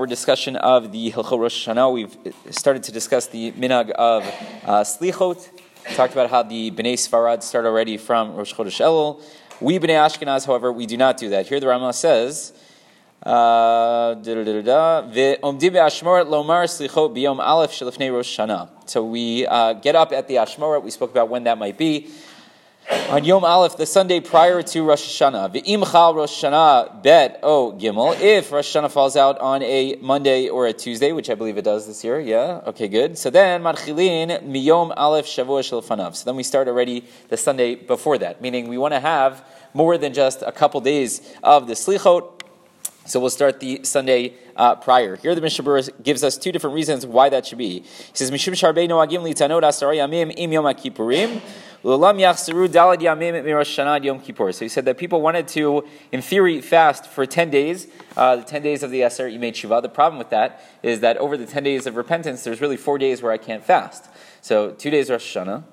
Our discussion of the Hilchot Rosh Hashanah, we've started to discuss the minhag of uh, Slichot. Talked about how the Bnei Sfarad start already from Rosh Chodesh Elul. We Bnei Ashkenaz, however, we do not do that. Here the Rama says, uh, so we uh, get up at the Ashmoret. We spoke about when that might be on Yom Aleph, the Sunday prior to Rosh Hashanah. V'im chal Rosh Hashanah bet o gimel. If Rosh Hashanah falls out on a Monday or a Tuesday, which I believe it does this year, yeah, okay, good. So then marchilin miyom Aleph shavua shelfanav. So then we start already the Sunday before that, meaning we want to have more than just a couple days of the slichot. So we'll start the Sunday uh, prior. Here the Mishnah gives us two different reasons why that should be. He says, Mishum sharbei noagim litanot asara yamim im yom kippurim. So he said that people wanted to, in theory, fast for 10 days, uh, the 10 days of the Eser Imei Shiva. The problem with that is that over the 10 days of repentance, there's really four days where I can't fast. So two days Rosh Hashanah,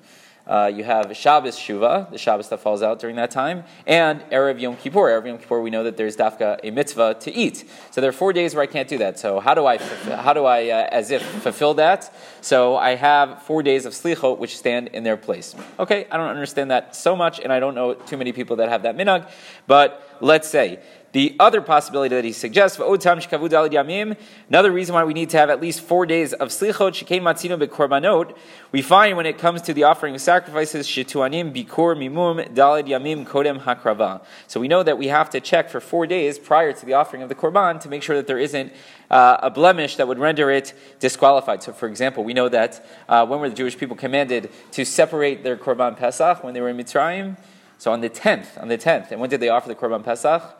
uh, you have Shabbos Shuva, the Shabbos that falls out during that time, and Erev Yom Kippur. Erev Yom Kippur, we know that there's dafka a mitzvah to eat. So there are four days where I can't do that. So how do I, how do I, uh, as if fulfill that? So I have four days of slichot which stand in their place. Okay, I don't understand that so much, and I don't know too many people that have that minhag, but let's say the other possibility that he suggests, another reason why we need to have at least four days of slichot, shekei matzino bekorbanot, we find when it comes to the offering of sacrifices, shetuanim bikur mimum dalid yamim kodem hakrava. So we know that we have to check for four days prior to the offering of the korban to make sure that there isn't uh, a blemish that would render it disqualified. So, for example, we know that uh, when were the Jewish people commanded to separate their korban pesach when they were in Mitzrayim? So on the tenth, on the tenth, and when did they offer the korban pesach?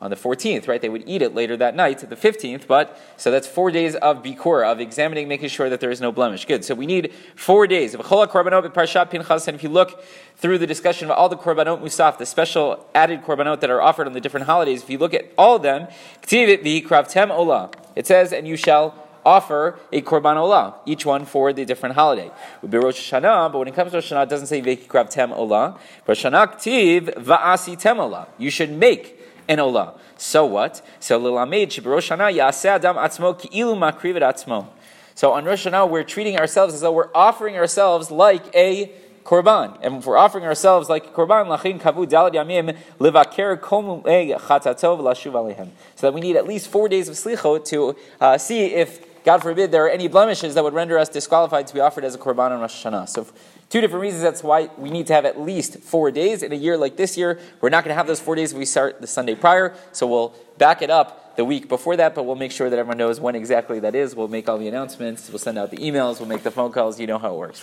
On the 14th, right? They would eat it later that night, the 15th, but so that's four days of bikur, of examining, making sure that there is no blemish. Good. So we need four days. And if you look through the discussion of all the korbanot musaf, the special added korbanot that are offered on the different holidays, if you look at all of them, it says, and you shall offer a korban olah, each one for the different holiday. Would be Rosh but when it comes to Rosh it doesn't say vekikrav tem olah. Rosh Hashanah ktiv va'asi tem olah. You should make and olah. So what? So lilamed shibarosh adam atzmo ki'ilu makriv atzmo. So on Rosh Hashanah, we're treating ourselves as though we're offering ourselves like a korban. And if we're offering ourselves like a korban, lachin kavu dalad yamim livaker komumei chatatov lashuv alehem. So that we need at least four days of slichot to uh, see if God forbid, there are any blemishes that would render us disqualified to be offered as a korban on Rosh Hashanah. So, two different reasons. That's why we need to have at least four days in a year like this year. We're not going to have those four days if we start the Sunday prior, so we'll back it up the week before that, but we'll make sure that everyone knows when exactly that is. We'll make all the announcements, we'll send out the emails, we'll make the phone calls. You know how it works.